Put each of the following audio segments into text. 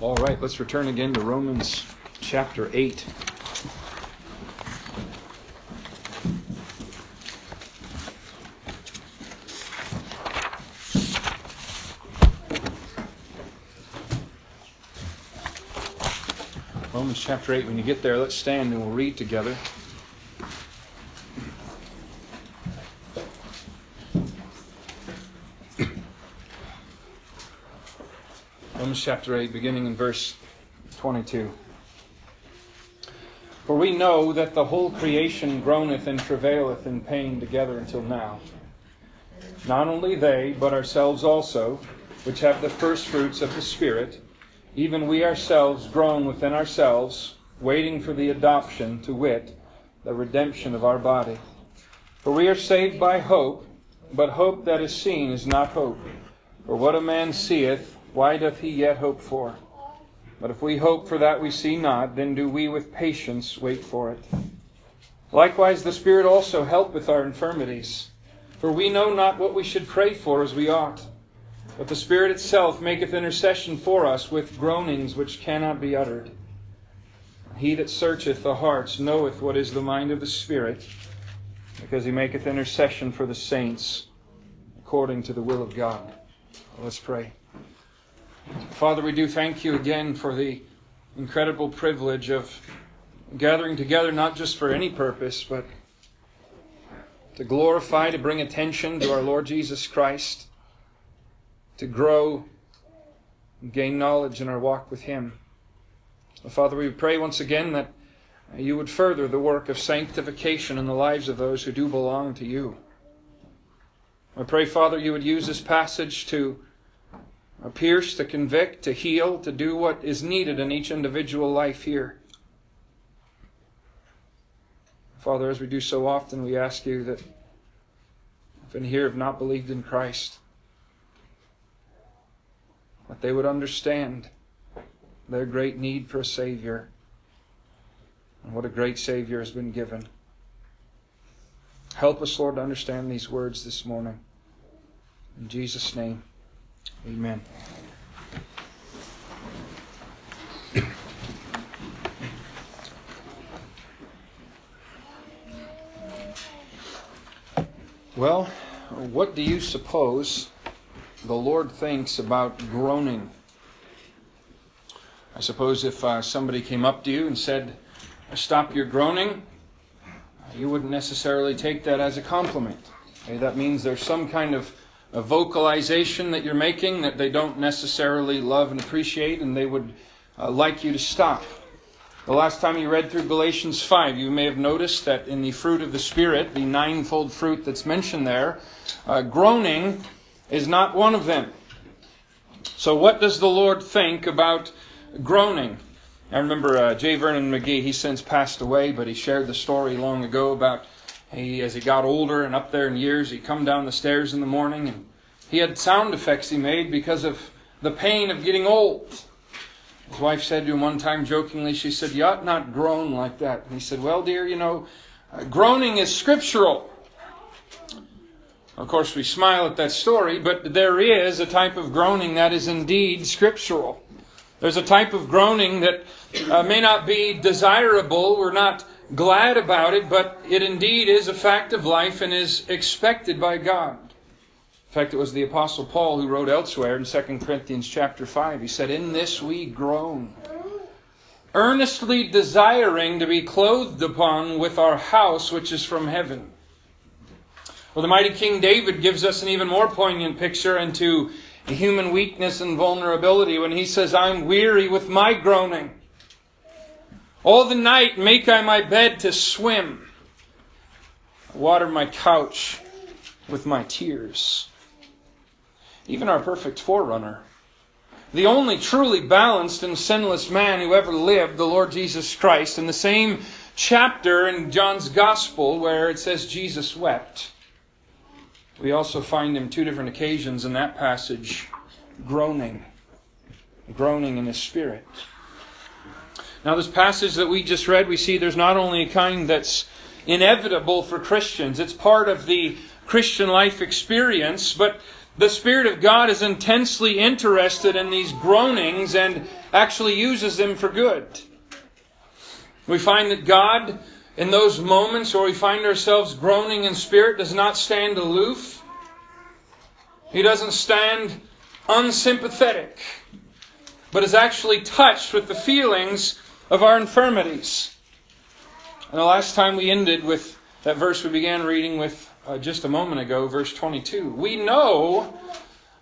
All right, let's return again to Romans chapter 8. Romans chapter 8. When you get there, let's stand and we'll read together. Romans chapter 8, beginning in verse 22. For we know that the whole creation groaneth and travaileth in pain together until now. Not only they, but ourselves also, which have the firstfruits of the Spirit, even we ourselves groan within ourselves, waiting for the adoption, to wit, the redemption of our body. For we are saved by hope, but hope that is seen is not hope. For what a man seeth, why doth he yet hope for? But if we hope for that we see not, then do we with patience wait for it. Likewise, the Spirit also helpeth our infirmities. For we know not what we should pray for as we ought. But the Spirit itself maketh intercession for us with groanings which cannot be uttered. He that searcheth the hearts knoweth what is the mind of the Spirit, because he maketh intercession for the saints according to the will of God. Let's pray. Father, we do thank you again for the incredible privilege of gathering together not just for any purpose, but to glorify, to bring attention to our Lord Jesus Christ, to grow, and gain knowledge in our walk with Him. Father, we pray once again that you would further the work of sanctification in the lives of those who do belong to you. I pray, Father, you would use this passage to pierce, to convict, to heal, to do what is needed in each individual life here. Father, as we do so often, we ask you that if any here have not believed in Christ, that they would understand their great need for a Savior and what a great Savior has been given. Help us, Lord, to understand these words this morning. In Jesus' name. Amen. Well, what do you suppose the Lord thinks about groaning? I suppose if uh, somebody came up to you and said, Stop your groaning, you wouldn't necessarily take that as a compliment. Okay, that means there's some kind of a vocalization that you're making that they don't necessarily love and appreciate, and they would uh, like you to stop. The last time you read through Galatians 5, you may have noticed that in the fruit of the Spirit, the ninefold fruit that's mentioned there, uh, groaning is not one of them. So, what does the Lord think about groaning? I remember uh, J. Vernon McGee, he since passed away, but he shared the story long ago about he, as he got older and up there in years, he'd come down the stairs in the morning and he had sound effects he made because of the pain of getting old. His wife said to him one time jokingly, she said, You ought not groan like that. And he said, Well, dear, you know, uh, groaning is scriptural. Of course, we smile at that story, but there is a type of groaning that is indeed scriptural. There's a type of groaning that uh, may not be desirable. We're not glad about it, but it indeed is a fact of life and is expected by God. In fact, it was the apostle Paul who wrote elsewhere in 2 Corinthians chapter 5. He said, "In this we groan, earnestly desiring to be clothed upon with our house which is from heaven." Well, the mighty King David gives us an even more poignant picture into human weakness and vulnerability when he says, "I'm weary with my groaning." All the night make I my bed to swim. Water my couch with my tears. Even our perfect forerunner, the only truly balanced and sinless man who ever lived, the Lord Jesus Christ, in the same chapter in John's Gospel where it says Jesus wept, we also find him two different occasions in that passage groaning, groaning in his spirit. Now, this passage that we just read, we see there's not only a kind that's inevitable for Christians, it's part of the Christian life experience, but The Spirit of God is intensely interested in these groanings and actually uses them for good. We find that God, in those moments where we find ourselves groaning in spirit, does not stand aloof. He doesn't stand unsympathetic, but is actually touched with the feelings of our infirmities. And the last time we ended with that verse we began reading with uh, just a moment ago, verse 22. We know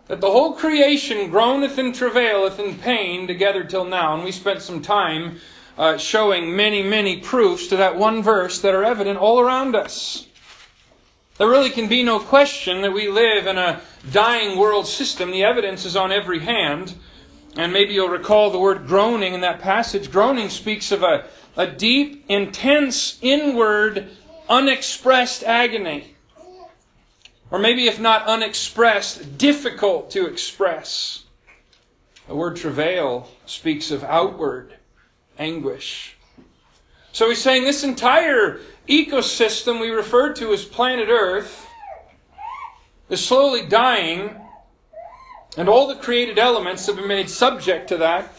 that the whole creation groaneth and travaileth in pain together till now. And we spent some time uh, showing many, many proofs to that one verse that are evident all around us. There really can be no question that we live in a dying world system. The evidence is on every hand. And maybe you'll recall the word groaning in that passage. Groaning speaks of a, a deep, intense, inward, unexpressed agony. Or maybe, if not unexpressed, difficult to express. The word travail speaks of outward anguish. So he's saying this entire ecosystem we refer to as planet Earth is slowly dying, and all the created elements have been made subject to that.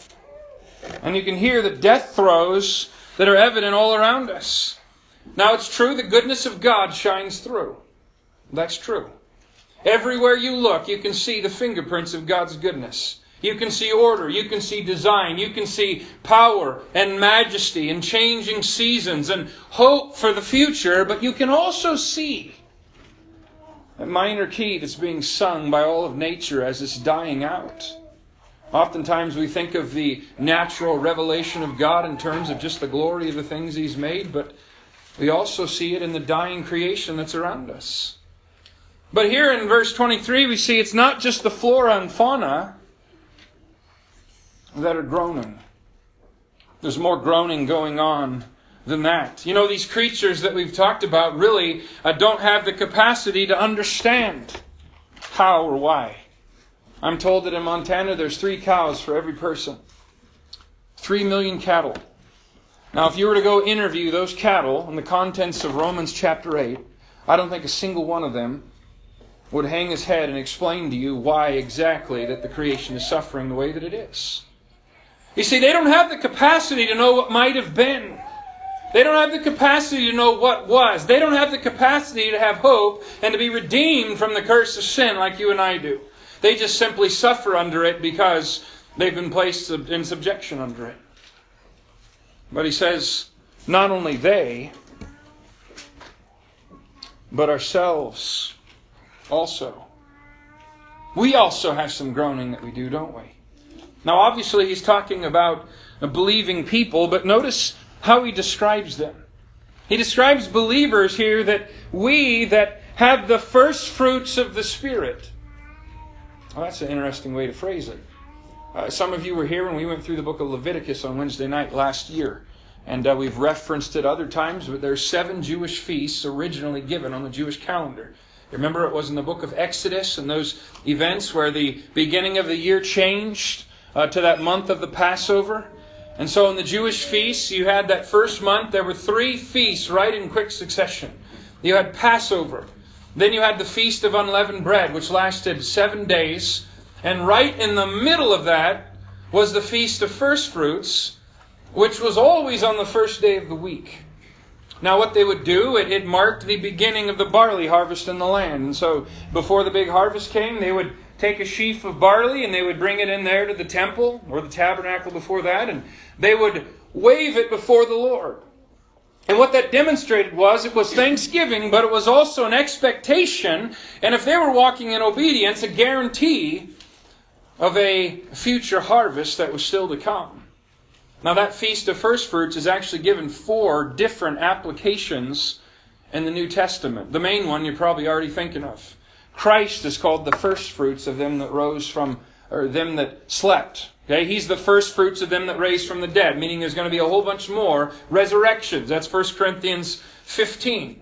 And you can hear the death throes that are evident all around us. Now, it's true the goodness of God shines through. That's true. Everywhere you look, you can see the fingerprints of God's goodness. You can see order, you can see design, you can see power and majesty and changing seasons and hope for the future, but you can also see a minor key that's being sung by all of nature as it's dying out. Oftentimes we think of the natural revelation of God in terms of just the glory of the things He's made, but we also see it in the dying creation that's around us. But here in verse 23, we see it's not just the flora and fauna that are groaning. There's more groaning going on than that. You know, these creatures that we've talked about really uh, don't have the capacity to understand how or why. I'm told that in Montana there's three cows for every person, three million cattle. Now, if you were to go interview those cattle on the contents of Romans chapter 8, I don't think a single one of them would hang his head and explain to you why exactly that the creation is suffering the way that it is. You see, they don't have the capacity to know what might have been. They don't have the capacity to know what was. They don't have the capacity to have hope and to be redeemed from the curse of sin like you and I do. They just simply suffer under it because they've been placed in subjection under it. But he says, not only they, but ourselves also. We also have some groaning that we do, don't we? Now, obviously, he's talking about believing people, but notice how he describes them. He describes believers here that we that have the first fruits of the Spirit. Well, that's an interesting way to phrase it. Uh, some of you were here when we went through the book of Leviticus on Wednesday night last year. And uh, we've referenced it other times, but there's seven Jewish feasts originally given on the Jewish calendar. Remember, it was in the book of Exodus and those events where the beginning of the year changed uh, to that month of the Passover. And so in the Jewish feasts, you had that first month, there were three feasts right in quick succession. You had Passover. Then you had the Feast of Unleavened Bread, which lasted seven days. And right in the middle of that was the Feast of First Fruits, which was always on the first day of the week. Now, what they would do, it, it, marked the beginning of the barley harvest in the land. And so, before the big harvest came, they would take a sheaf of barley and they would bring it in there to the temple or the tabernacle before that, and they would wave it before the Lord. And what that demonstrated was it was thanksgiving, but it was also an expectation, and if they were walking in obedience, a guarantee of a future harvest that was still to come. Now, that Feast of First Fruits is actually given four different applications in the New Testament. The main one you're probably already thinking of. Christ is called the first fruits of them that rose from, or them that slept. Okay, he's the first fruits of them that raised from the dead, meaning there's going to be a whole bunch more resurrections. That's 1 Corinthians 15.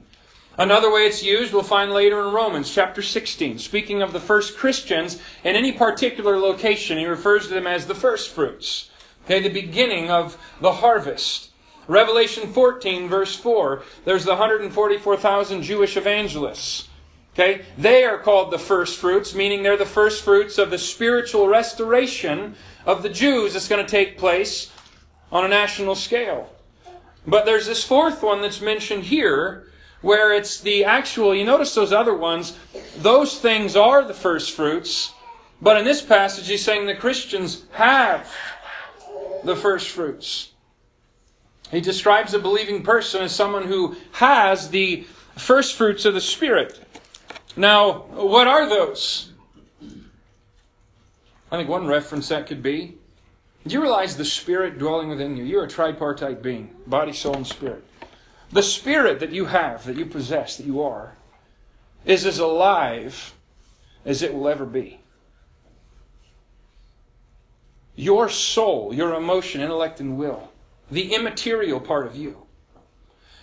Another way it's used we'll find later in Romans chapter 16. Speaking of the first Christians, in any particular location, he refers to them as the first fruits. Okay, the beginning of the harvest. Revelation 14, verse 4, there's the 144,000 Jewish evangelists. Okay? They are called the first fruits, meaning they're the first fruits of the spiritual restoration of the Jews that's going to take place on a national scale. But there's this fourth one that's mentioned here where it's the actual, you notice those other ones, those things are the first fruits. But in this passage, he's saying the Christians have the first fruits. He describes a believing person as someone who has the first fruits of the Spirit. Now, what are those? I think one reference that could be do you realize the Spirit dwelling within you? You're a tripartite being body, soul, and spirit. The Spirit that you have, that you possess, that you are, is as alive as it will ever be. Your soul, your emotion, intellect, and will, the immaterial part of you,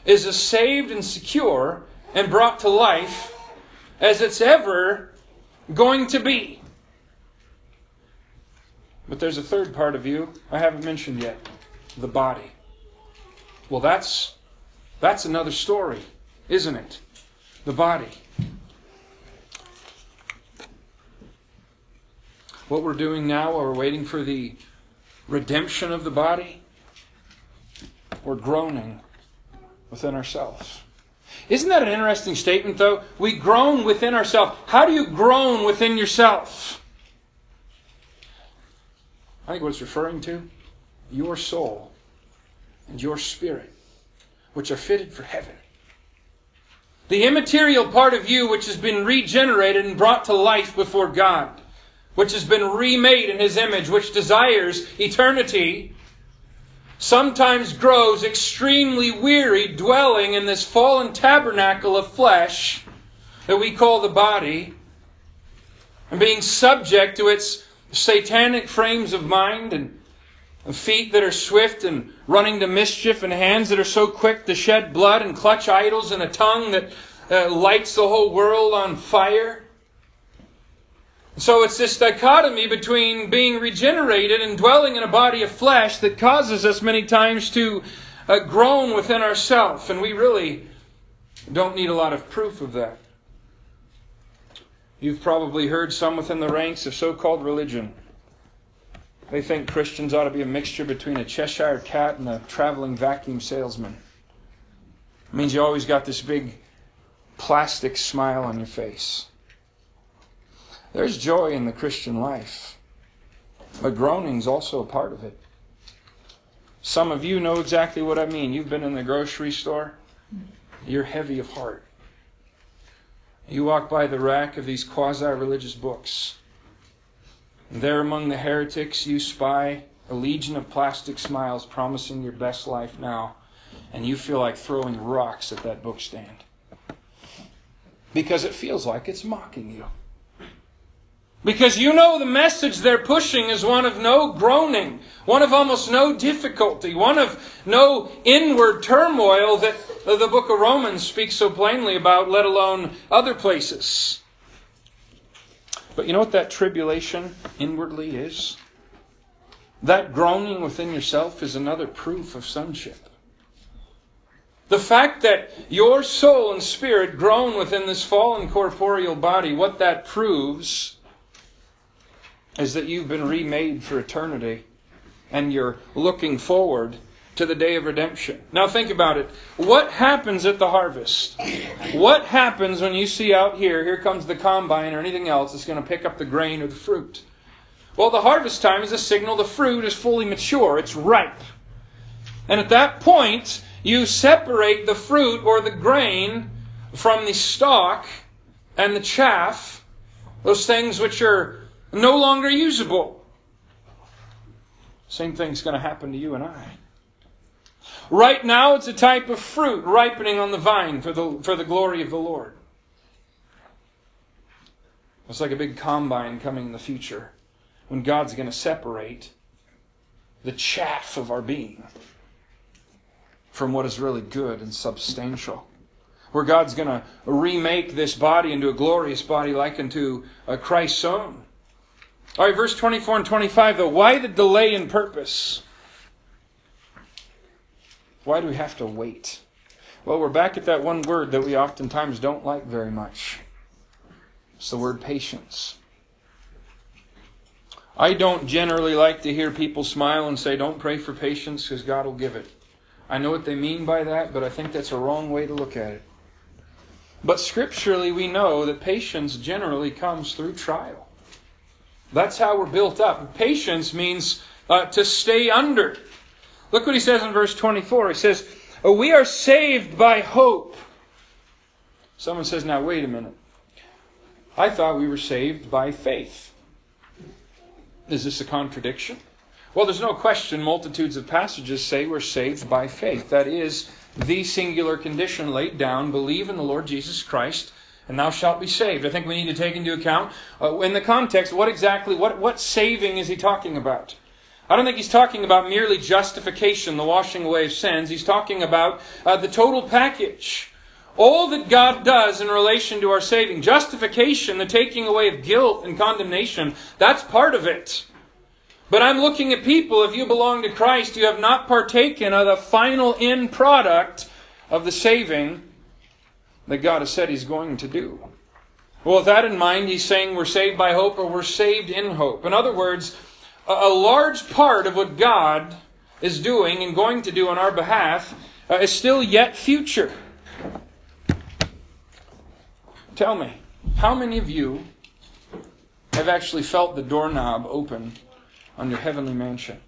is as saved and secure and brought to life as it's ever going to be. But there's a third part of you I haven't mentioned yet the body. Well, that's, that's another story, isn't it? The body. What we're doing now, while we're waiting for the redemption of the body, we're groaning within ourselves. Isn't that an interesting statement, though? We groan within ourselves. How do you groan within yourself? I think what it's referring to, your soul and your spirit, which are fitted for heaven. The immaterial part of you, which has been regenerated and brought to life before God, which has been remade in His image, which desires eternity, sometimes grows extremely weary dwelling in this fallen tabernacle of flesh that we call the body, and being subject to its satanic frames of mind and feet that are swift and running to mischief and hands that are so quick to shed blood and clutch idols and a tongue that uh, lights the whole world on fire. So it's this dichotomy between being regenerated and dwelling in a body of flesh that causes us many times to uh, groan within ourselves, and we really don't need a lot of proof of that. You've probably heard some within the ranks of so called religion. They think Christians ought to be a mixture between a Cheshire cat and a traveling vacuum salesman. It means you always got this big plastic smile on your face. There's joy in the Christian life, but groaning's also a part of it. Some of you know exactly what I mean. You've been in the grocery store, you're heavy of heart. You walk by the rack of these quasi religious books. There among the heretics, you spy a legion of plastic smiles promising your best life now, and you feel like throwing rocks at that bookstand. Because it feels like it's mocking you. Because you know the message they're pushing is one of no groaning, one of almost no difficulty, one of no inward turmoil that the book of Romans speaks so plainly about, let alone other places. But you know what that tribulation inwardly is? That groaning within yourself is another proof of sonship. The fact that your soul and spirit groan within this fallen corporeal body, what that proves is that you've been remade for eternity and you're looking forward to the day of redemption. Now think about it. What happens at the harvest? What happens when you see out here, here comes the combine or anything else that's going to pick up the grain or the fruit? Well, the harvest time is a signal the fruit is fully mature, it's ripe. And at that point, you separate the fruit or the grain from the stalk and the chaff, those things which are no longer usable. Same thing's going to happen to you and I. Right now, it's a type of fruit ripening on the vine for the, for the glory of the Lord. It's like a big combine coming in the future when God's going to separate the chaff of our being from what is really good and substantial. Where God's going to remake this body into a glorious body like unto Christ's own. All right, verse 24 and 25, though. Why the delay in purpose? Why do we have to wait? Well, we're back at that one word that we oftentimes don't like very much It's the word patience. I don't generally like to hear people smile and say, don't pray for patience because God will give it. I know what they mean by that, but I think that's a wrong way to look at it. But scripturally, we know that patience generally comes through trial. That's how we're built up. Patience means uh, to stay under. Look what he says in verse 24. He says, oh, We are saved by hope. Someone says, Now, wait a minute. I thought we were saved by faith. Is this a contradiction? Well, there's no question multitudes of passages say we're saved by faith. That is the singular condition laid down believe in the Lord Jesus Christ, and thou shalt be saved. I think we need to take into account, uh, in the context, what exactly, what, what saving is he talking about? I don't think he's talking about merely justification, the washing away of sins. He's talking about uh, the total package. All that God does in relation to our saving, justification, the taking away of guilt and condemnation, that's part of it. But I'm looking at people, if you belong to Christ, you have not partaken of the final end product of the saving that God has said He's going to do. Well, with that in mind, He's saying we're saved by hope or we're saved in hope. In other words, a large part of what God is doing and going to do on our behalf uh, is still yet future. Tell me, how many of you have actually felt the doorknob open on your heavenly mansion?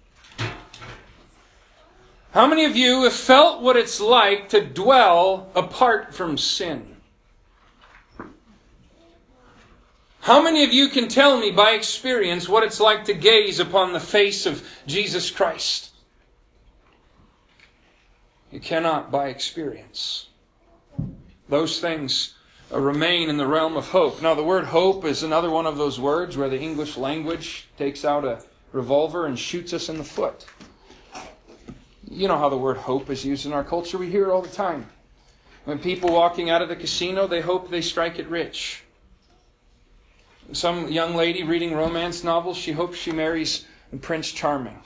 How many of you have felt what it's like to dwell apart from sin? How many of you can tell me by experience what it's like to gaze upon the face of Jesus Christ? You cannot by experience. Those things uh, remain in the realm of hope. Now, the word hope is another one of those words where the English language takes out a revolver and shoots us in the foot. You know how the word hope is used in our culture. We hear it all the time. When people walking out of the casino, they hope they strike it rich. Some young lady reading romance novels, she hopes she marries Prince Charming.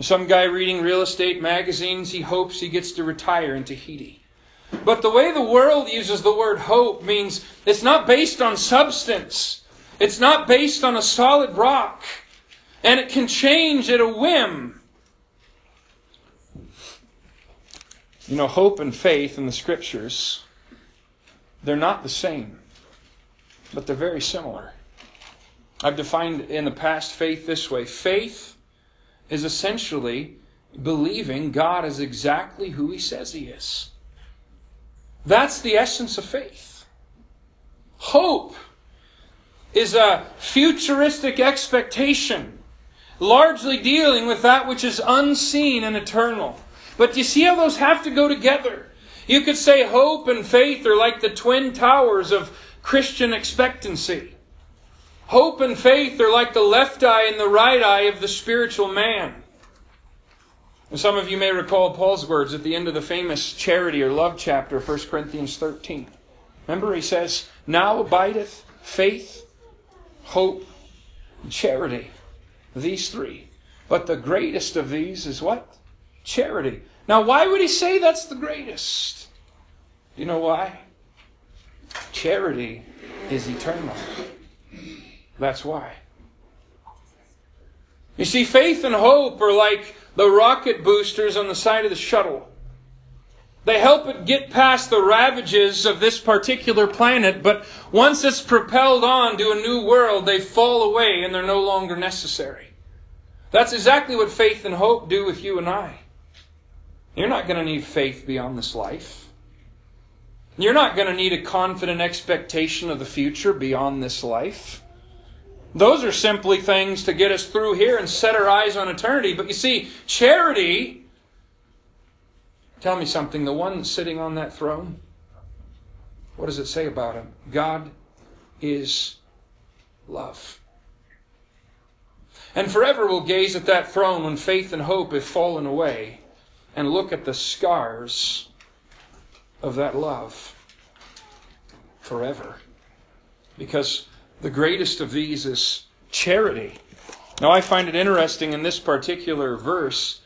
Some guy reading real estate magazines, he hopes he gets to retire in Tahiti. But the way the world uses the word hope means it's not based on substance. It's not based on a solid rock. And it can change at a whim. You know, hope and faith in the scriptures, they're not the same, but they're very similar. I've defined in the past faith this way faith is essentially believing God is exactly who He says He is. That's the essence of faith. Hope is a futuristic expectation, largely dealing with that which is unseen and eternal. But you see how those have to go together? You could say hope and faith are like the twin towers of Christian expectancy. Hope and faith are like the left eye and the right eye of the spiritual man. And some of you may recall Paul's words at the end of the famous charity or love chapter, 1 Corinthians 13. Remember, he says, Now abideth faith, hope, charity. These three. But the greatest of these is what? Charity. Now, why would he say that's the greatest? Do you know why? Charity is eternal. That's why. You see, faith and hope are like the rocket boosters on the side of the shuttle. They help it get past the ravages of this particular planet, but once it's propelled on to a new world, they fall away and they're no longer necessary. That's exactly what faith and hope do with you and I. You're not going to need faith beyond this life. You're not going to need a confident expectation of the future beyond this life. Those are simply things to get us through here and set our eyes on eternity. But you see, charity, tell me something, the one sitting on that throne, what does it say about him? God is love. And forever we'll gaze at that throne when faith and hope have fallen away and look at the scars of that love forever. Because the greatest of these is charity. Now, I find it interesting in this particular verse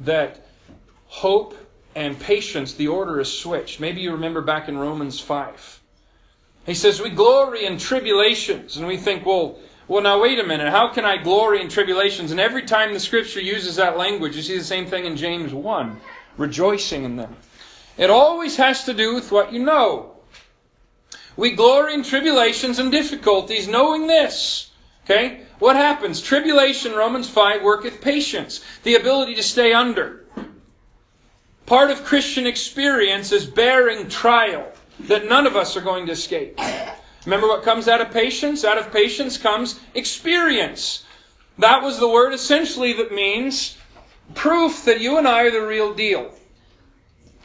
that hope and patience, the order is switched. Maybe you remember back in Romans 5. He says, We glory in tribulations. And we think, well, well, now wait a minute. How can I glory in tribulations? And every time the scripture uses that language, you see the same thing in James 1 rejoicing in them. It always has to do with what you know. We glory in tribulations and difficulties, knowing this. Okay? What happens? Tribulation, Romans 5, worketh patience, the ability to stay under. Part of Christian experience is bearing trial that none of us are going to escape. Remember what comes out of patience? Out of patience comes experience. That was the word essentially that means proof that you and I are the real deal.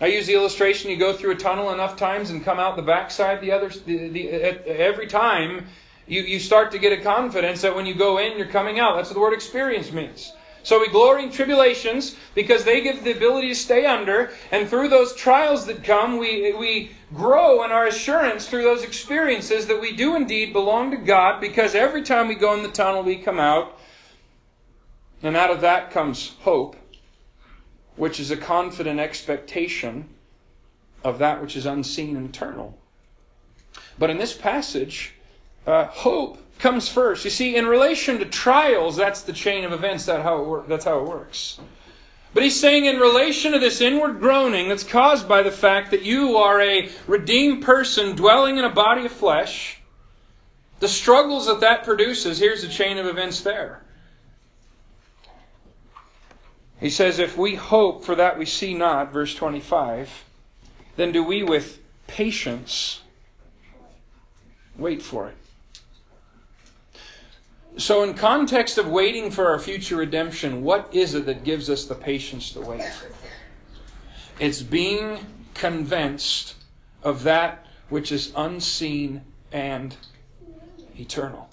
I use the illustration you go through a tunnel enough times and come out the backside the other the, the, every time you, you start to get a confidence that when you go in you're coming out. That's what the word experience means. So we glory in tribulations because they give the ability to stay under, and through those trials that come, we, we grow in our assurance through those experiences that we do indeed belong to God because every time we go in the tunnel, we come out. And out of that comes hope, which is a confident expectation of that which is unseen and eternal. But in this passage, uh, hope comes first. You see, in relation to trials, that's the chain of events. That how it wor- that's how it works. But he's saying, in relation to this inward groaning that's caused by the fact that you are a redeemed person dwelling in a body of flesh, the struggles that that produces, here's the chain of events there. He says, If we hope for that we see not, verse 25, then do we with patience wait for it. So, in context of waiting for our future redemption, what is it that gives us the patience to wait? It's being convinced of that which is unseen and eternal.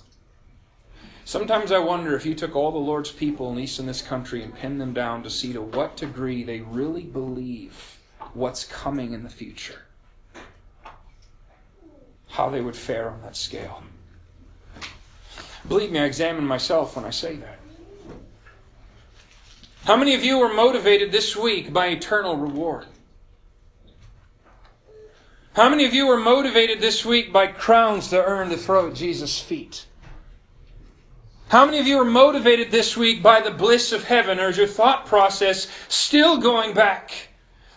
Sometimes I wonder if you took all the Lord's people, in least in this country, and pinned them down to see to what degree they really believe what's coming in the future, how they would fare on that scale. Believe me, I examine myself when I say that. How many of you were motivated this week by eternal reward? How many of you were motivated this week by crowns to earn to throw at Jesus' feet? How many of you are motivated this week by the bliss of heaven, or is your thought process still going back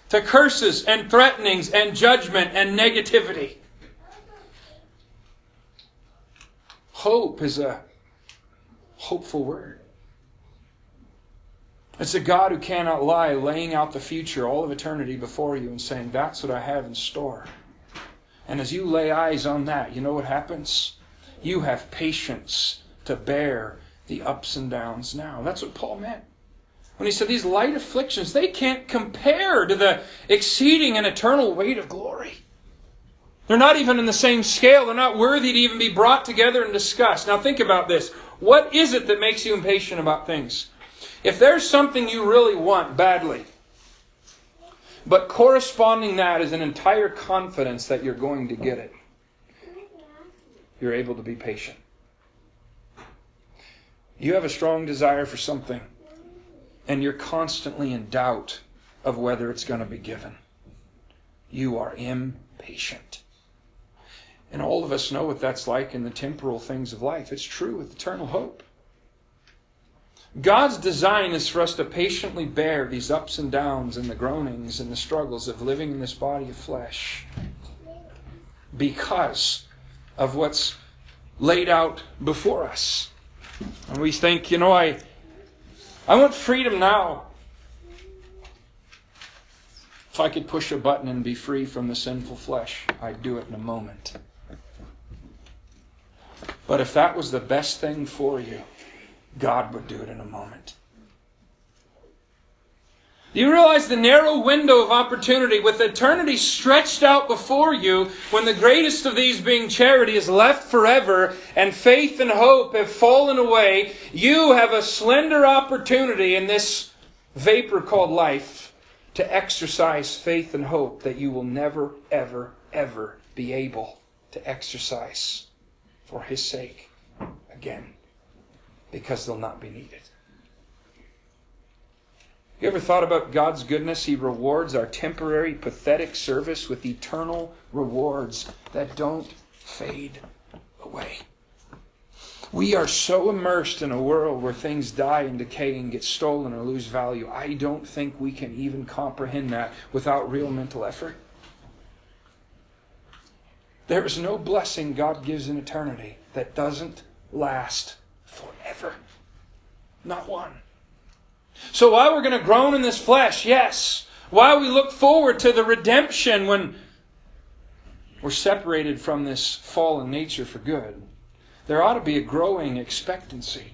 to curses and threatenings and judgment and negativity? Hope is a hopeful word. It's a God who cannot lie, laying out the future, all of eternity before you, and saying, That's what I have in store. And as you lay eyes on that, you know what happens? You have patience to bear the ups and downs now. That's what Paul meant. When he said these light afflictions, they can't compare to the exceeding and eternal weight of glory. They're not even in the same scale. They're not worthy to even be brought together and discussed. Now think about this. What is it that makes you impatient about things? If there's something you really want badly, but corresponding that is an entire confidence that you're going to get it, you're able to be patient. You have a strong desire for something, and you're constantly in doubt of whether it's going to be given. You are impatient. And all of us know what that's like in the temporal things of life. It's true with eternal hope. God's design is for us to patiently bear these ups and downs and the groanings and the struggles of living in this body of flesh because of what's laid out before us. And we think, you know, I, I want freedom now. If I could push a button and be free from the sinful flesh, I'd do it in a moment. But if that was the best thing for you, God would do it in a moment. Do you realize the narrow window of opportunity with eternity stretched out before you when the greatest of these being charity is left forever and faith and hope have fallen away? You have a slender opportunity in this vapor called life to exercise faith and hope that you will never, ever, ever be able to exercise for his sake again because they'll not be needed. You ever thought about God's goodness? He rewards our temporary, pathetic service with eternal rewards that don't fade away. We are so immersed in a world where things die and decay and get stolen or lose value. I don't think we can even comprehend that without real mental effort. There is no blessing God gives in eternity that doesn't last forever. Not one. So while we're going to groan in this flesh, yes, while we look forward to the redemption when we're separated from this fallen nature for good, there ought to be a growing expectancy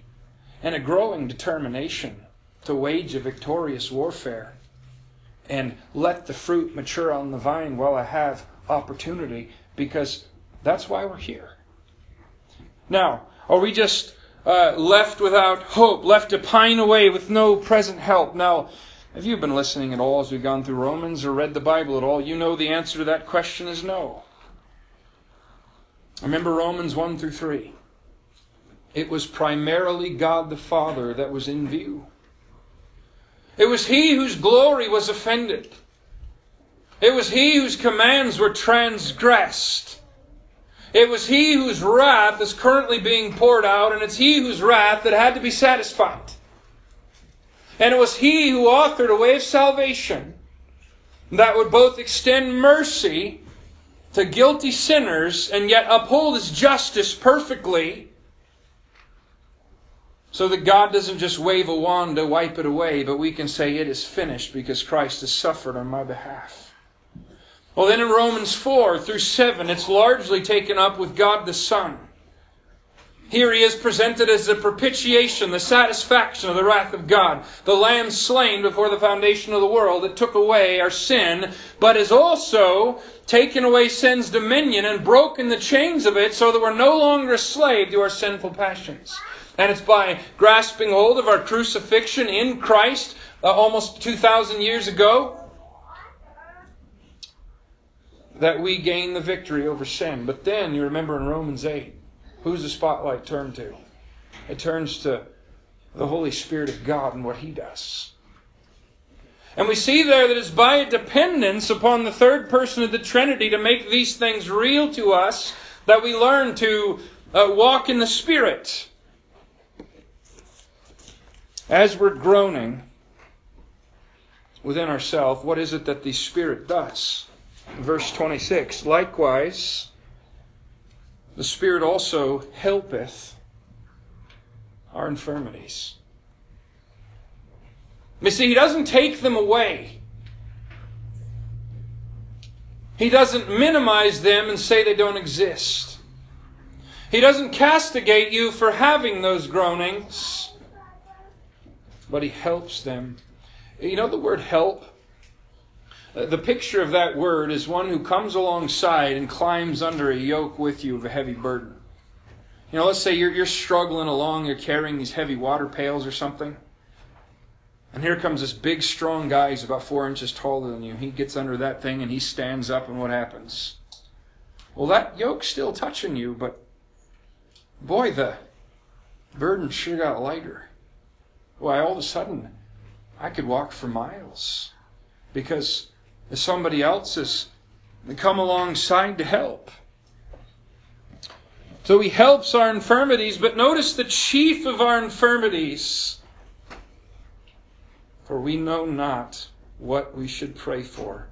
and a growing determination to wage a victorious warfare and let the fruit mature on the vine while I have opportunity because that's why we're here. Now, are we just uh, left without hope, left to pine away with no present help? Now, have you been listening at all as we've gone through Romans or read the Bible at all? You know the answer to that question is no. Remember Romans 1 through 3. It was primarily God the Father that was in view. It was He whose glory was offended. It was He whose commands were transgressed. It was He whose wrath is currently being poured out, and it's He whose wrath that had to be satisfied. And it was He who authored a way of salvation that would both extend mercy to guilty sinners and yet uphold His justice perfectly so that God doesn't just wave a wand to wipe it away, but we can say it is finished because Christ has suffered on my behalf. Well, then in Romans 4 through 7, it's largely taken up with God the Son. Here he is presented as the propitiation, the satisfaction of the wrath of God, the lamb slain before the foundation of the world that took away our sin, but has also taken away sin's dominion and broken the chains of it so that we're no longer a slave to our sinful passions. And it's by grasping hold of our crucifixion in Christ uh, almost 2,000 years ago that we gain the victory over sin. But then, you remember in Romans 8, who's the spotlight turned to? It turns to the Holy Spirit of God and what He does. And we see there that it's by a dependence upon the third person of the Trinity to make these things real to us that we learn to uh, walk in the Spirit as we're groaning within ourselves, what is it that the Spirit does? Verse 26 Likewise, the Spirit also helpeth our infirmities. You see, He doesn't take them away. He doesn't minimize them and say they don't exist. He doesn't castigate you for having those groanings but he helps them. You know the word help? Uh, the picture of that word is one who comes alongside and climbs under a yoke with you of a heavy burden. You know, let's say you're, you're struggling along, you're carrying these heavy water pails or something. And here comes this big, strong guy. He's about four inches taller than you. He gets under that thing and he stands up, and what happens? Well, that yoke's still touching you, but boy, the burden sure got lighter why, all of a sudden, I could walk for miles because somebody else has come alongside to help. So he helps our infirmities, but notice the chief of our infirmities. For we know not what we should pray for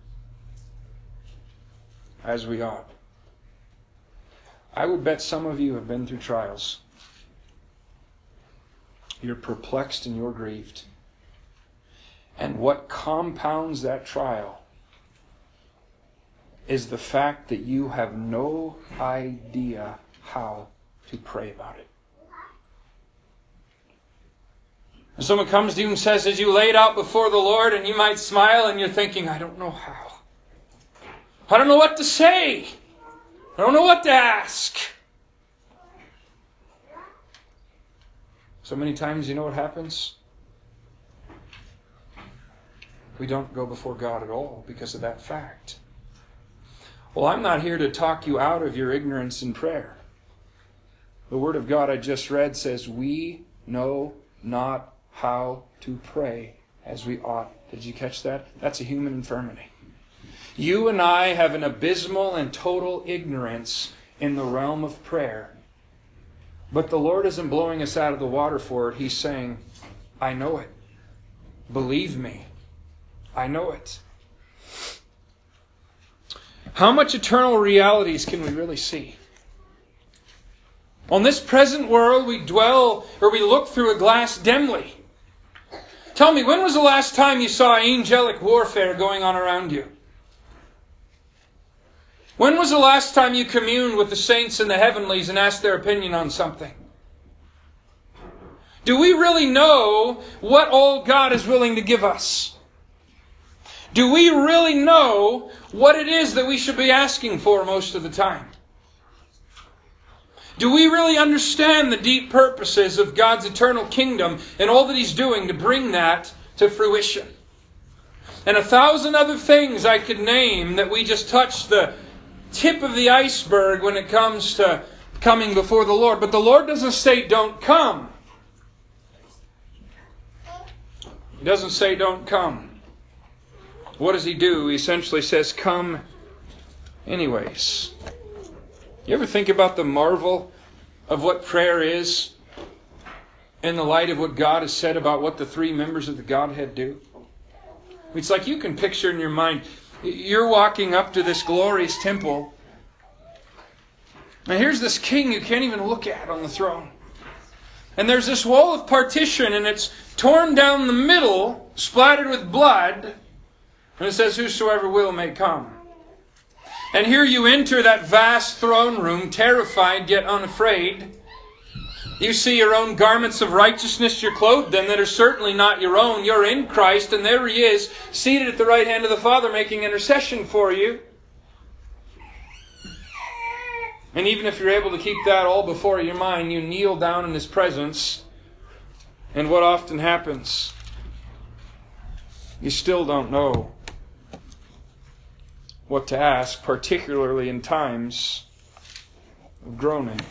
as we ought. I would bet some of you have been through trials. You're perplexed and you're grieved. And what compounds that trial is the fact that you have no idea how to pray about it. And someone comes to you and says, as you laid out before the Lord, and you might smile and you're thinking, I don't know how. I don't know what to say. I don't know what to ask. So many times, you know what happens? We don't go before God at all because of that fact. Well, I'm not here to talk you out of your ignorance in prayer. The Word of God I just read says, We know not how to pray as we ought. Did you catch that? That's a human infirmity. You and I have an abysmal and total ignorance in the realm of prayer. But the Lord isn't blowing us out of the water for it. He's saying, I know it. Believe me. I know it. How much eternal realities can we really see? On this present world, we dwell or we look through a glass dimly. Tell me, when was the last time you saw angelic warfare going on around you? When was the last time you communed with the saints in the heavenlies and asked their opinion on something? Do we really know what all God is willing to give us? Do we really know what it is that we should be asking for most of the time? Do we really understand the deep purposes of God's eternal kingdom and all that He's doing to bring that to fruition? And a thousand other things I could name that we just touched the tip of the iceberg when it comes to coming before the Lord. But the Lord doesn't say, don't come. He doesn't say, don't come. What does he do? He essentially says, come anyways. You ever think about the marvel of what prayer is in the light of what God has said about what the three members of the Godhead do? It's like you can picture in your mind you're walking up to this glorious temple. And here's this king you can't even look at on the throne. And there's this wall of partition, and it's torn down the middle, splattered with blood. And it says, Whosoever will may come. And here you enter that vast throne room, terrified yet unafraid. You see your own garments of righteousness you're clothed in that are certainly not your own. You're in Christ, and there He is, seated at the right hand of the Father, making intercession for you. And even if you're able to keep that all before your mind, you kneel down in His presence. And what often happens? You still don't know what to ask, particularly in times of groaning. Have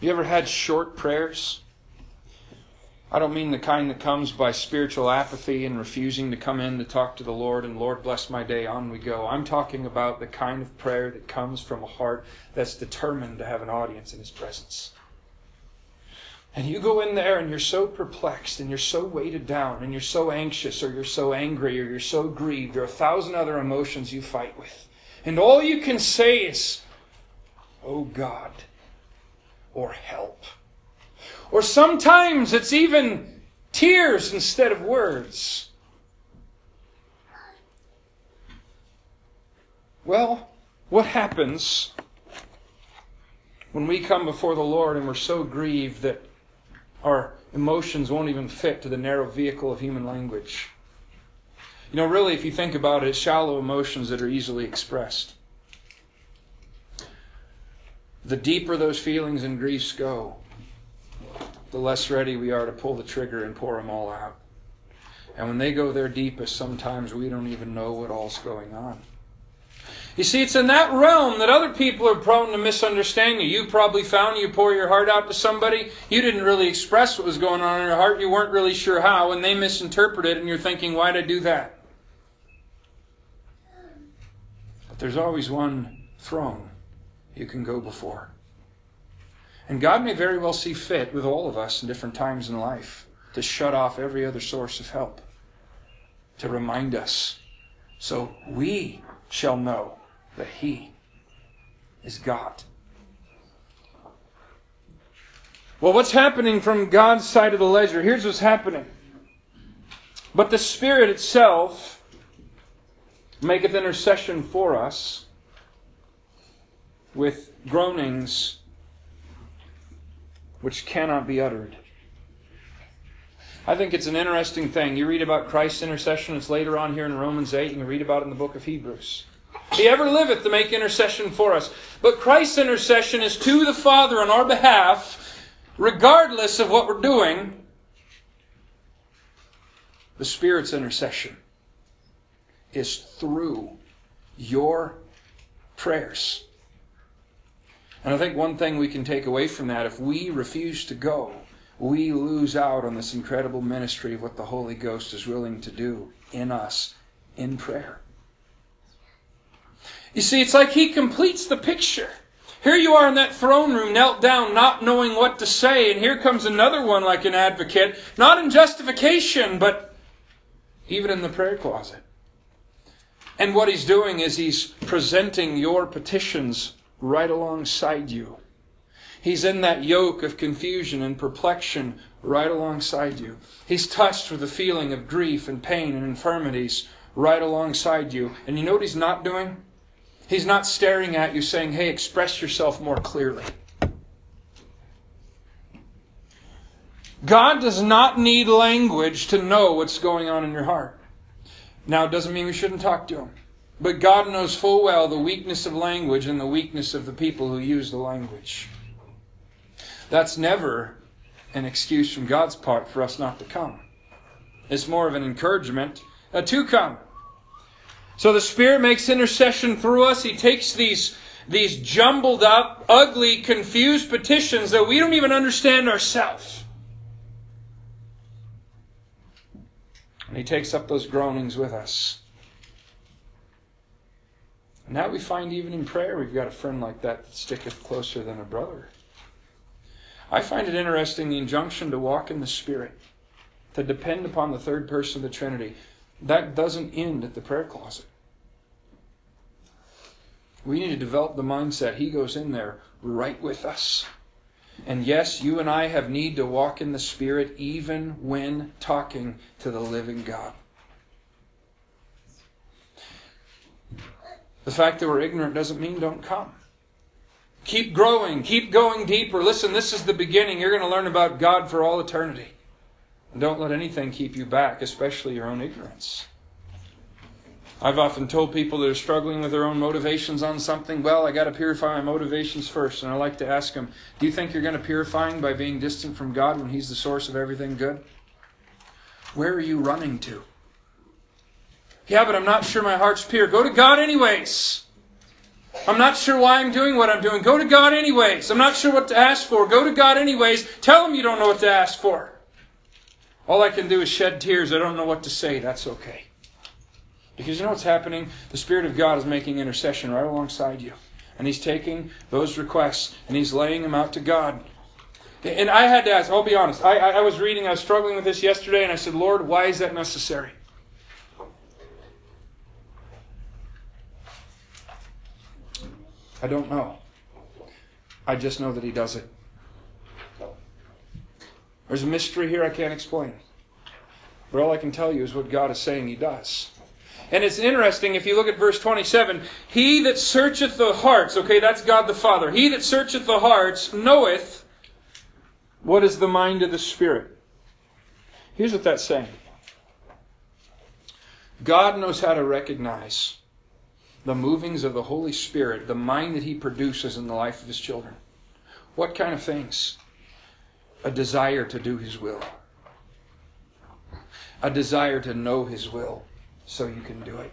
you ever had short prayers? I don't mean the kind that comes by spiritual apathy and refusing to come in to talk to the Lord and Lord bless my day, on we go. I'm talking about the kind of prayer that comes from a heart that's determined to have an audience in His presence. And you go in there and you're so perplexed and you're so weighted down and you're so anxious or you're so angry or you're so grieved. or a thousand other emotions you fight with. And all you can say is, Oh God or help. Or sometimes it's even tears instead of words. Well, what happens when we come before the Lord and we're so grieved that our emotions won't even fit to the narrow vehicle of human language? You know, really, if you think about it, it's shallow emotions that are easily expressed the deeper those feelings and griefs go, the less ready we are to pull the trigger and pour them all out. And when they go their deepest, sometimes we don't even know what all's going on. You see, it's in that realm that other people are prone to misunderstand you. You probably found you pour your heart out to somebody, you didn't really express what was going on in your heart, you weren't really sure how, and they misinterpreted, and you're thinking, why'd I do that? But there's always one throne you can go before. And God may very well see fit with all of us in different times in life to shut off every other source of help, to remind us, so we shall know that He is God. Well, what's happening from God's side of the ledger? Here's what's happening. But the Spirit itself maketh intercession for us with groanings which cannot be uttered. I think it's an interesting thing. You read about Christ's intercession, it's later on here in Romans 8, you can read about it in the book of Hebrews. He ever liveth to make intercession for us. But Christ's intercession is to the Father on our behalf, regardless of what we're doing. The Spirit's intercession is through your prayers. And I think one thing we can take away from that, if we refuse to go, we lose out on this incredible ministry of what the Holy Ghost is willing to do in us in prayer. You see, it's like he completes the picture. Here you are in that throne room, knelt down, not knowing what to say, and here comes another one like an advocate, not in justification, but even in the prayer closet. And what he's doing is he's presenting your petitions right alongside you. He's in that yoke of confusion and perplexion right alongside you. He's touched with the feeling of grief and pain and infirmities right alongside you. And you know what he's not doing? He's not staring at you saying, hey, express yourself more clearly. God does not need language to know what's going on in your heart. Now, it doesn't mean we shouldn't talk to Him. But God knows full well the weakness of language and the weakness of the people who use the language. That's never an excuse from God's part for us not to come. It's more of an encouragement to come. So the Spirit makes intercession through us. He takes these, these jumbled up, ugly, confused petitions that we don't even understand ourselves. And He takes up those groanings with us. Now we find even in prayer we've got a friend like that that sticketh closer than a brother. I find it interesting the injunction to walk in the Spirit, to depend upon the third person of the Trinity. That doesn't end at the prayer closet. We need to develop the mindset. He goes in there right with us. And yes, you and I have need to walk in the Spirit even when talking to the living God. The fact that we're ignorant doesn't mean don't come. Keep growing, keep going deeper. Listen, this is the beginning. You're going to learn about God for all eternity. And don't let anything keep you back, especially your own ignorance. I've often told people that are struggling with their own motivations on something, well, I got to purify my motivations first. And I like to ask them, do you think you're going to purifying by being distant from God when He's the source of everything good? Where are you running to? Yeah, but I'm not sure my heart's pure. Go to God anyways. I'm not sure why I'm doing what I'm doing. Go to God anyways. I'm not sure what to ask for. Go to God anyways. Tell Him you don't know what to ask for. All I can do is shed tears. I don't know what to say. That's okay. Because you know what's happening? The Spirit of God is making intercession right alongside you. And He's taking those requests and He's laying them out to God. And I had to ask, I'll be honest. I, I was reading, I was struggling with this yesterday, and I said, Lord, why is that necessary? I don't know. I just know that He does it. There's a mystery here I can't explain. But all I can tell you is what God is saying He does. And it's interesting if you look at verse 27 He that searcheth the hearts, okay, that's God the Father. He that searcheth the hearts knoweth what is the mind of the Spirit. Here's what that's saying God knows how to recognize the movings of the Holy Spirit, the mind that He produces in the life of His children. What kind of things? A desire to do His will, a desire to know His will so you can do it.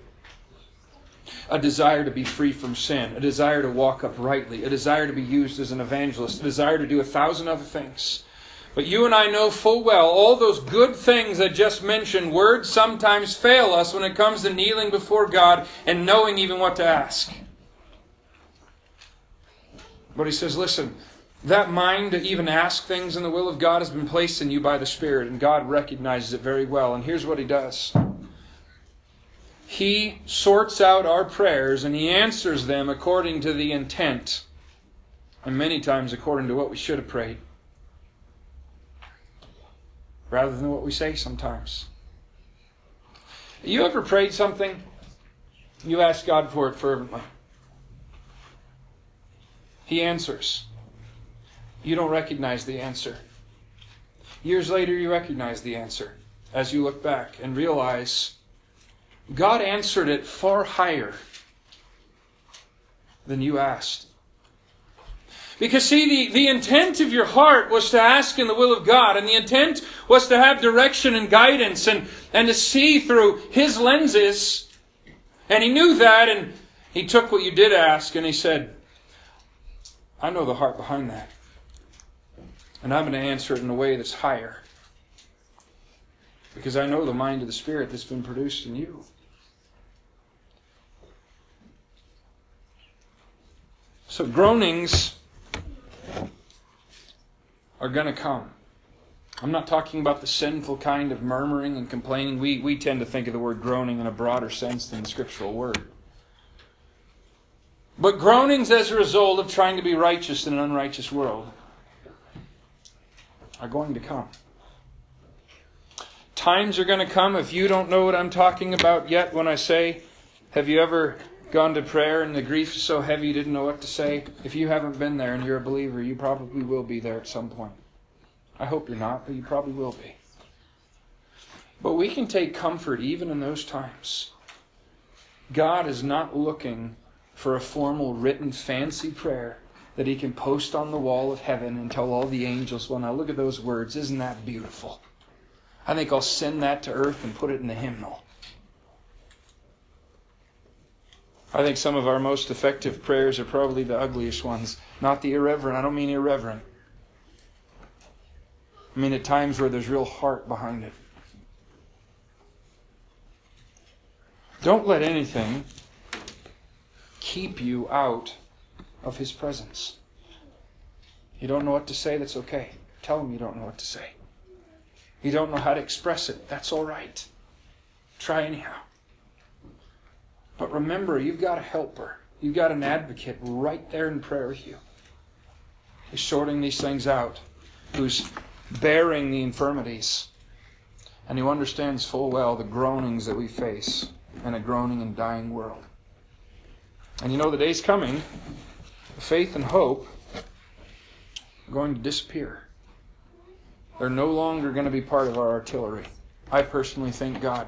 A desire to be free from sin, a desire to walk uprightly, a desire to be used as an evangelist, a desire to do a thousand other things. But you and I know full well all those good things I just mentioned, words sometimes fail us when it comes to kneeling before God and knowing even what to ask. But he says, listen, that mind to even ask things in the will of God has been placed in you by the Spirit, and God recognizes it very well. And here's what he does he sorts out our prayers and He answers them according to the intent, and many times according to what we should have prayed, rather than what we say sometimes. You ever prayed something? You ask God for it fervently. He answers. You don't recognize the answer. Years later, you recognize the answer as you look back and realize God answered it far higher than you asked. Because, see, the, the intent of your heart was to ask in the will of God, and the intent was to have direction and guidance and, and to see through His lenses. And He knew that, and He took what you did ask, and He said, I know the heart behind that. And I'm going to answer it in a way that's higher. Because I know the mind of the Spirit that's been produced in you. So groanings are going to come. I'm not talking about the sinful kind of murmuring and complaining. We, we tend to think of the word groaning in a broader sense than the scriptural word. But groanings as a result of trying to be righteous in an unrighteous world are going to come. Times are going to come if you don't know what I'm talking about yet when I say, Have you ever gone to prayer and the grief is so heavy you didn't know what to say? If you haven't been there and you're a believer, you probably will be there at some point. I hope you're not, but you probably will be. But we can take comfort even in those times. God is not looking for a formal written fancy prayer that he can post on the wall of heaven and tell all the angels, well, now look at those words. Isn't that beautiful? I think I'll send that to earth and put it in the hymnal. I think some of our most effective prayers are probably the ugliest ones, not the irreverent. I don't mean irreverent. I mean at times where there's real heart behind it. Don't let anything keep you out of His presence. You don't know what to say, that's okay. Tell Him you don't know what to say. You don't know how to express it, that's all right. Try anyhow. But remember, you've got a helper. You've got an advocate right there in prayer with you. He's sorting these things out, who's bearing the infirmities, and who understands full well the groanings that we face in a groaning and dying world. And you know, the day's coming, faith and hope are going to disappear. They're no longer going to be part of our artillery. I personally thank God.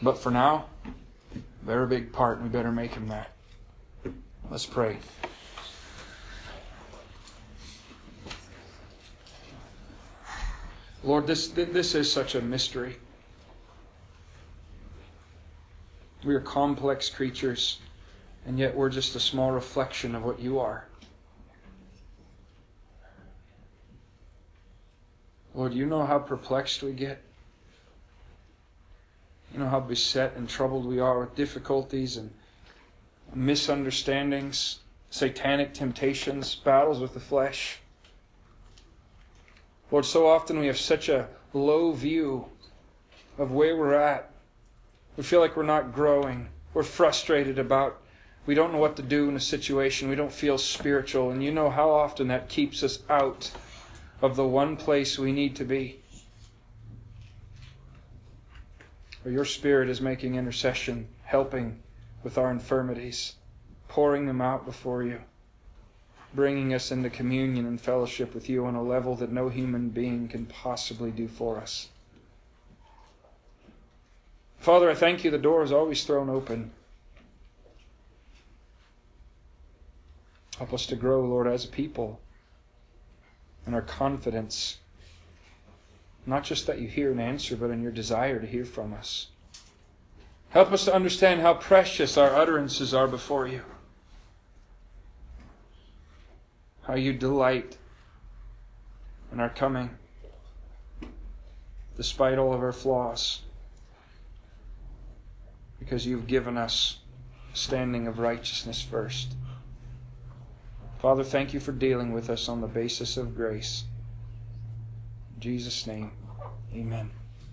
But for now, they're big part, and we better make him that. Let's pray. Lord, this, this is such a mystery. We are complex creatures, and yet we're just a small reflection of what you are. Lord, you know how perplexed we get. You know how beset and troubled we are with difficulties and misunderstandings, satanic temptations, battles with the flesh. Lord, so often we have such a low view of where we're at. We feel like we're not growing. We're frustrated about we don't know what to do in a situation. We don't feel spiritual. And you know how often that keeps us out of the one place we need to be. Where your Spirit is making intercession, helping with our infirmities, pouring them out before you bringing us into communion and fellowship with you on a level that no human being can possibly do for us. Father, I thank you the door is always thrown open. Help us to grow, Lord, as a people in our confidence. Not just that you hear and answer, but in your desire to hear from us. Help us to understand how precious our utterances are before you how you delight in our coming, despite all of our flaws, because you've given us standing of righteousness first. Father, thank you for dealing with us on the basis of grace. Jesus' name, amen.